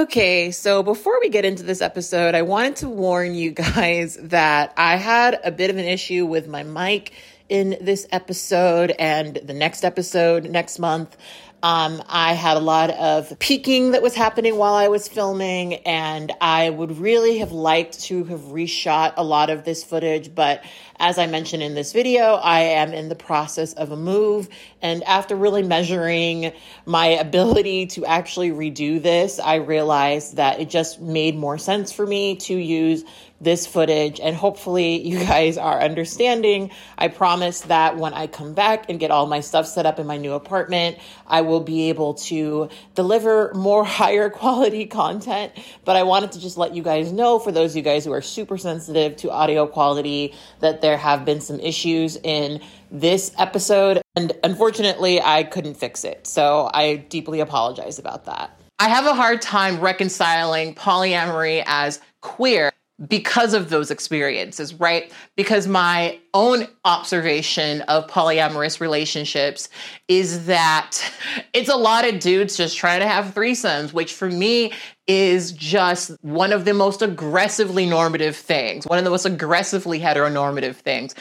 Okay, so before we get into this episode, I wanted to warn you guys that I had a bit of an issue with my mic in this episode and the next episode next month. Um, I had a lot of peaking that was happening while I was filming, and I would really have liked to have reshot a lot of this footage. But as I mentioned in this video, I am in the process of a move. And after really measuring my ability to actually redo this, I realized that it just made more sense for me to use this footage and hopefully you guys are understanding. I promise that when I come back and get all my stuff set up in my new apartment, I will be able to deliver more higher quality content. But I wanted to just let you guys know for those of you guys who are super sensitive to audio quality that there have been some issues in this episode and unfortunately I couldn't fix it. So I deeply apologize about that. I have a hard time reconciling polyamory as queer because of those experiences, right? Because my own observation of polyamorous relationships is that it's a lot of dudes just trying to have threesomes, which for me is just one of the most aggressively normative things, one of the most aggressively heteronormative things.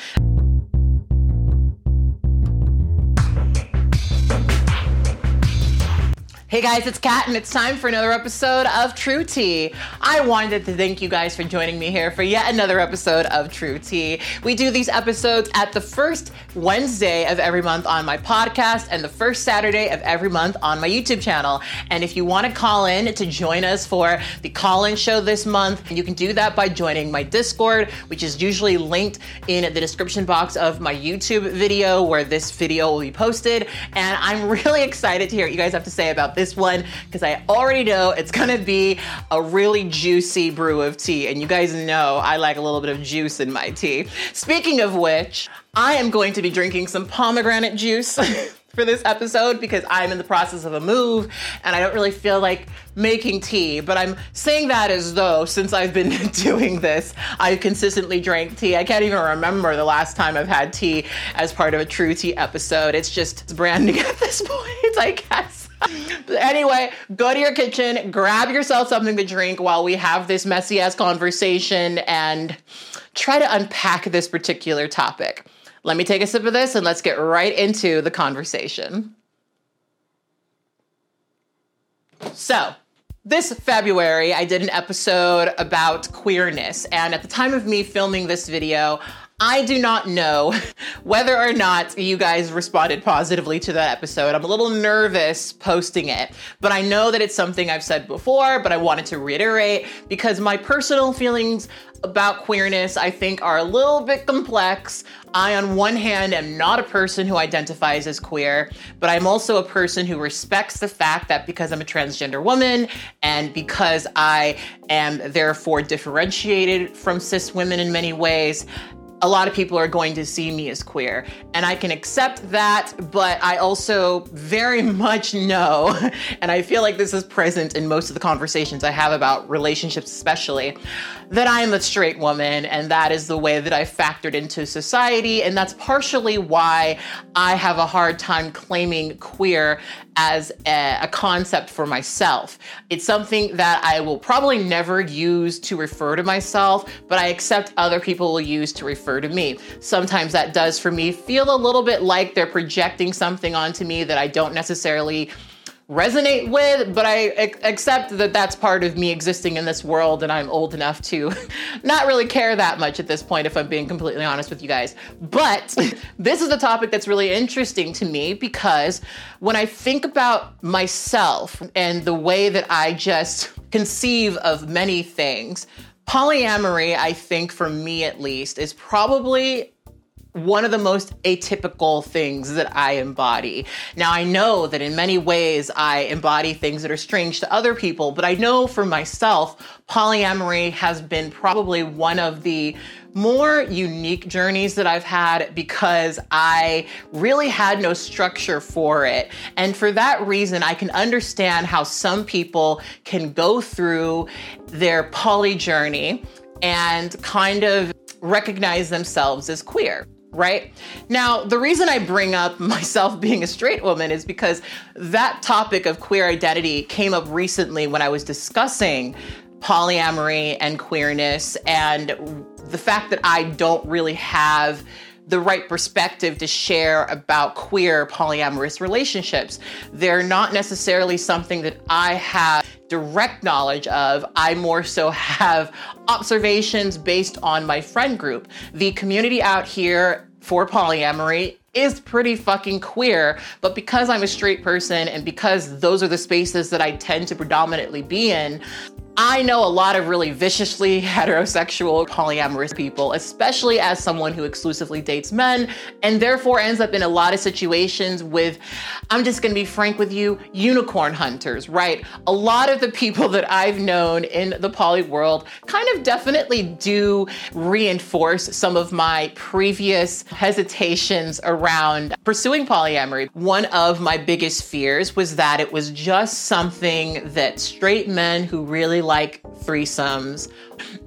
Hey guys, it's Kat, and it's time for another episode of True Tea. I wanted to thank you guys for joining me here for yet another episode of True Tea. We do these episodes at the first Wednesday of every month on my podcast and the first Saturday of every month on my YouTube channel. And if you want to call in to join us for the call in show this month, you can do that by joining my Discord, which is usually linked in the description box of my YouTube video where this video will be posted. And I'm really excited to hear what you guys have to say about this one because I already know it's gonna be a really juicy brew of tea. And you guys know I like a little bit of juice in my tea. Speaking of which, I am going to be drinking some pomegranate juice. for this episode because I'm in the process of a move and I don't really feel like making tea. But I'm saying that as though since I've been doing this, I've consistently drank tea. I can't even remember the last time I've had tea as part of a true tea episode. It's just branding at this point, I guess anyway, go to your kitchen, grab yourself something to drink while we have this messy ass conversation and try to unpack this particular topic. Let me take a sip of this and let's get right into the conversation. So, this February, I did an episode about queerness. And at the time of me filming this video, I do not know whether or not you guys responded positively to that episode. I'm a little nervous posting it, but I know that it's something I've said before, but I wanted to reiterate because my personal feelings about queerness, I think, are a little bit complex. I, on one hand, am not a person who identifies as queer, but I'm also a person who respects the fact that because I'm a transgender woman and because I am therefore differentiated from cis women in many ways, a lot of people are going to see me as queer. And I can accept that, but I also very much know, and I feel like this is present in most of the conversations I have about relationships, especially, that I am a straight woman and that is the way that I factored into society. And that's partially why I have a hard time claiming queer as a, a, concept for myself. It's something that I will probably never use to refer to myself, but I accept other people will use to refer to me. Sometimes that does for me feel a little bit like they're projecting something onto me that I don't necessarily resonate with, but I accept that that's part of me existing in this world and I'm old enough to not really care that much at this point, if I'm being completely honest with you guys. But this is a topic that's really interesting to me because when I think about myself and the way that I just conceive of many things, polyamory, I think for me at least, is probably one of the most atypical things that I embody. Now, I know that in many ways I embody things that are strange to other people, but I know for myself, polyamory has been probably one of the more unique journeys that I've had because I really had no structure for it. And for that reason, I can understand how some people can go through their poly journey and kind of recognize themselves as queer. Right? Now, the reason I bring up myself being a straight woman is because that topic of queer identity came up recently when I was discussing polyamory and queerness and the fact that I don't really have the right perspective to share about queer polyamorous relationships. They're not necessarily something that I have direct knowledge of. I more so have observations based on my friend group. The community out here for polyamory is pretty fucking queer, but because I'm a straight person and because those are the spaces that I tend to predominantly be in, I know a lot of really viciously heterosexual polyamorous people, especially as someone who exclusively dates men and therefore ends up in a lot of situations with, I'm just gonna be frank with you, unicorn hunters, right? A lot of the people that I've known in the poly world kind of definitely do reinforce some of my previous hesitations around pursuing polyamory. One of my biggest fears was that it was just something that straight men who really like threesomes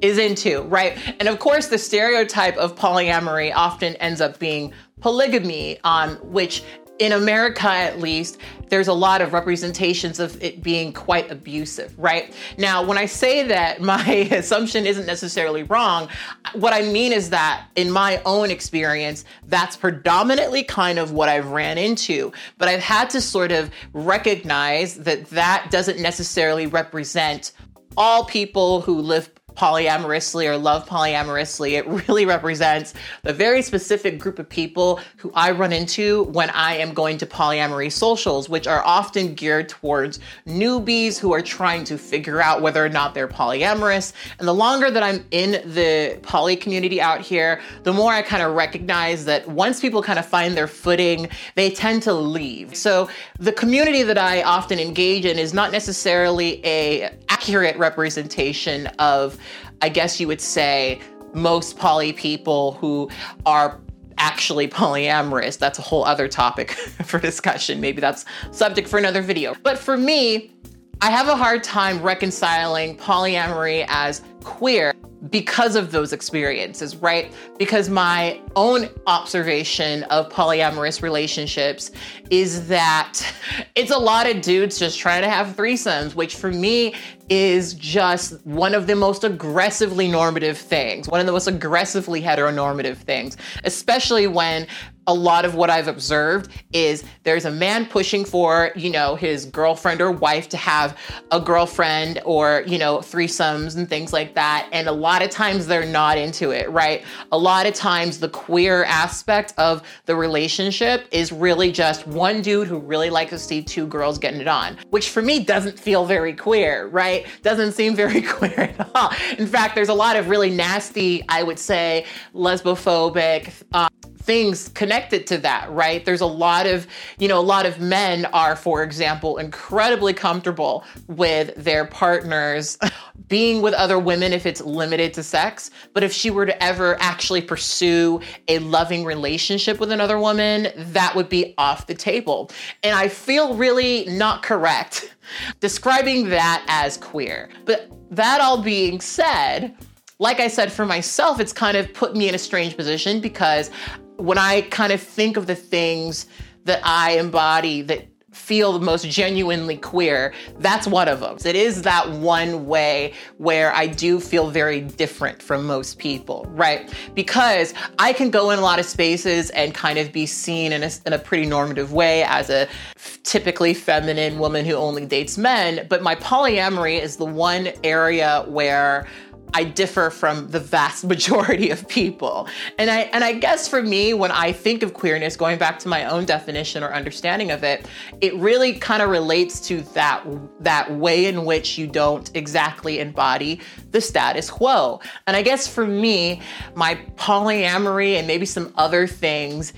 is into, right? And of course, the stereotype of polyamory often ends up being polygamy, um, which in America at least, there's a lot of representations of it being quite abusive, right? Now, when I say that my assumption isn't necessarily wrong, what I mean is that in my own experience, that's predominantly kind of what I've ran into. But I've had to sort of recognize that that doesn't necessarily represent all people who live polyamorously or love polyamorously. It really represents the very specific group of people who I run into when I am going to polyamory socials, which are often geared towards newbies who are trying to figure out whether or not they're polyamorous. And the longer that I'm in the poly community out here, the more I kind of recognize that once people kind of find their footing, they tend to leave. So the community that I often engage in is not necessarily a accurate representation of I guess you would say, most poly people who are actually polyamorous. That's a whole other topic for discussion. Maybe that's subject for another video. But for me, I have a hard time reconciling polyamory as queer because of those experiences, right? Because my own observation of polyamorous relationships is that it's a lot of dudes just trying to have threesomes, which for me is just one of the most aggressively normative things, one of the most aggressively heteronormative things, especially when a lot of what I've observed is there's a man pushing for, you know, his girlfriend or wife to have a girlfriend or, you know, threesomes and things like that. And a lot of times they're not into it, right? A lot of times the queer aspect of the relationship is really just one dude who really likes to see two girls getting it on, which for me doesn't feel very queer, right? Doesn't seem very queer at all. In fact, there's a lot of really nasty, I would say, lesbophobic, uh, things connected to that, right? There's a lot of, you know, a lot of men are, for example, incredibly comfortable with their partners being with other women if it's limited to sex. But if she were to ever actually pursue a loving relationship with another woman, that would be off the table. And I feel really not correct describing that as queer. But that all being said, like I said, for myself, it's kind of put me in a strange position because when I kind of think of the things that I embody that feel the most genuinely queer, that's one of them. It is that one way where I do feel very different from most people, right? Because I can go in a lot of spaces and kind of be seen in a, in a pretty normative way as a typically feminine woman who only dates men, but my polyamory is the one area where I differ from the vast majority of people. And I and I guess for me when I think of queerness going back to my own definition or understanding of it, it really kind of relates to that that way in which you don't exactly embody the status quo. And I guess for me, my polyamory and maybe some other things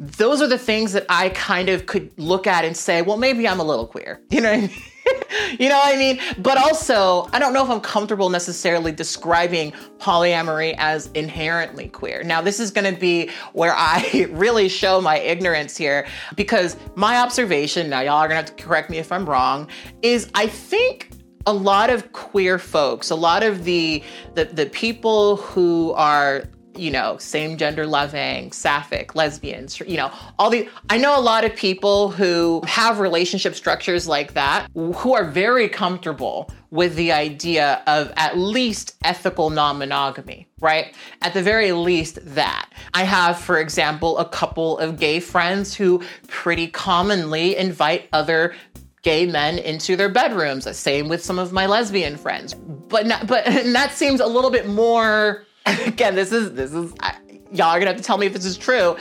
those are the things that I kind of could look at and say, well, maybe I'm a little queer. You know what I mean? you know what I mean? But also, I don't know if I'm comfortable necessarily describing polyamory as inherently queer. Now, this is going to be where I really show my ignorance here because my observation, now y'all are going to have to correct me if I'm wrong, is I think a lot of queer folks, a lot of the the, the people who are you know, same gender loving, sapphic, lesbians, you know, all the I know a lot of people who have relationship structures like that who are very comfortable with the idea of at least ethical non-monogamy, right? At the very least that. I have for example a couple of gay friends who pretty commonly invite other gay men into their bedrooms. Same with some of my lesbian friends. But not, but that seems a little bit more again, this is this is I, y'all are gonna have to tell me if this is true.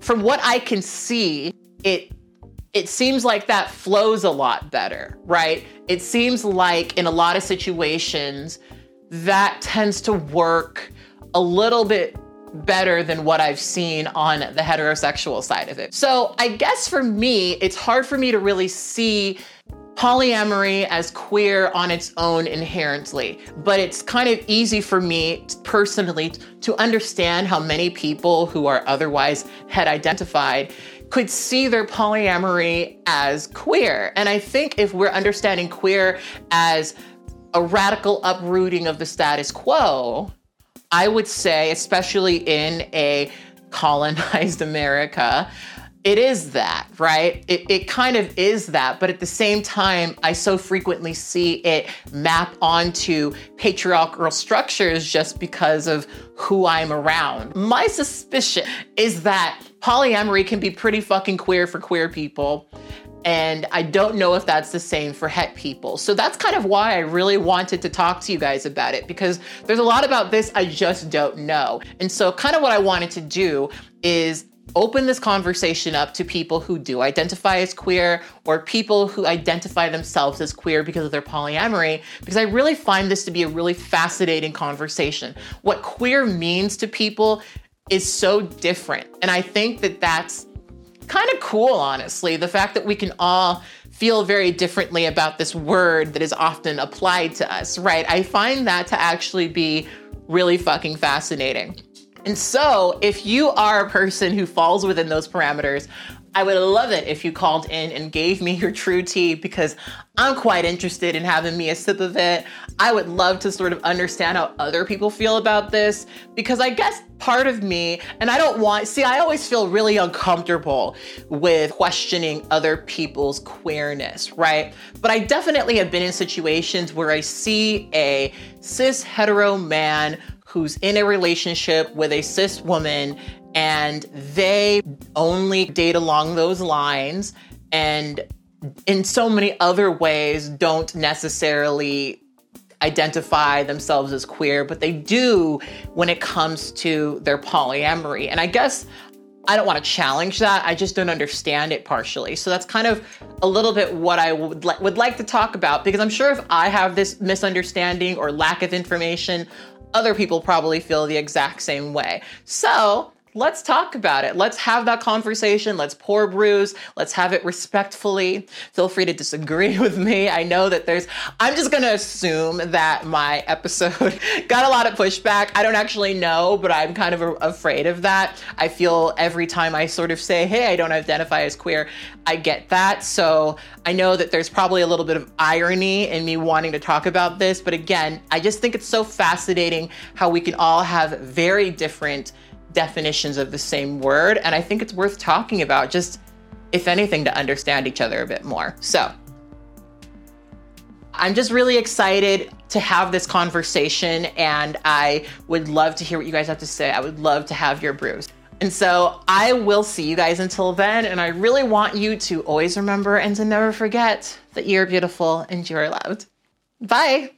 From what I can see, it it seems like that flows a lot better, right? It seems like in a lot of situations that tends to work a little bit better than what I've seen on the heterosexual side of it. So I guess for me, it's hard for me to really see polyamory as queer on its own inherently, but it's kind of easy for me personally to understand how many people who are otherwise het identified could see their polyamory as queer. And I think if we're understanding queer as a radical uprooting of the status quo, I would say, especially in a colonized America, it is that, right? It, it kind of is that. But at the same time, I so frequently see it map onto patriarchal structures just because of who I'm around. My suspicion is that polyamory can be pretty fucking queer for queer people. And I don't know if that's the same for het people. So that's kind of why I really wanted to talk to you guys about it because there's a lot about this I just don't know. And so, kind of what I wanted to do is open this conversation up to people who do identify as queer or people who identify themselves as queer because of their polyamory, because I really find this to be a really fascinating conversation. What queer means to people is so different. And I think that that's kind of cool, honestly. The fact that we can all feel very differently about this word that is often applied to us, right? I find that to actually be really fucking fascinating. And so, if you are a person who falls within those parameters, I would love it if you called in and gave me your true tea because I'm quite interested in having me a sip of it. I would love to sort of understand how other people feel about this because I guess part of me, and I don't want, see, I always feel really uncomfortable with questioning other people's queerness, right? But I definitely have been in situations where I see a cis hetero man who's in a relationship with a cis woman and they only date along those lines and in so many other ways don't necessarily identify themselves as queer, but they do when it comes to their polyamory. And I guess I don't want to challenge that. I just don't understand it partially. So that's kind of a little bit what I would li- would like to talk about because I'm sure if I have this misunderstanding or lack of information, other people probably feel the exact same way. So let's talk about it. Let's have that conversation. Let's pour brews. Let's have it respectfully. Feel free to disagree with me. I know that there's, I'm just going to assume that my episode got a lot of pushback. I don't actually know, but I'm kind of a- afraid of that. I feel every time I sort of say, hey, I don't identify as queer, I get that. So I know that there's probably a little bit of irony in me wanting to talk about this. But again, I just think it's so fascinating how we can all have very different definitions of the same word. And I think it's worth talking about, just if anything, to understand each other a bit more. So I'm just really excited to have this conversation, and I would love to hear what you guys have to say. I would love to have your brews. And so I will see you guys until then. And I really want you to always remember and to never forget that you're beautiful and you're loved. Bye.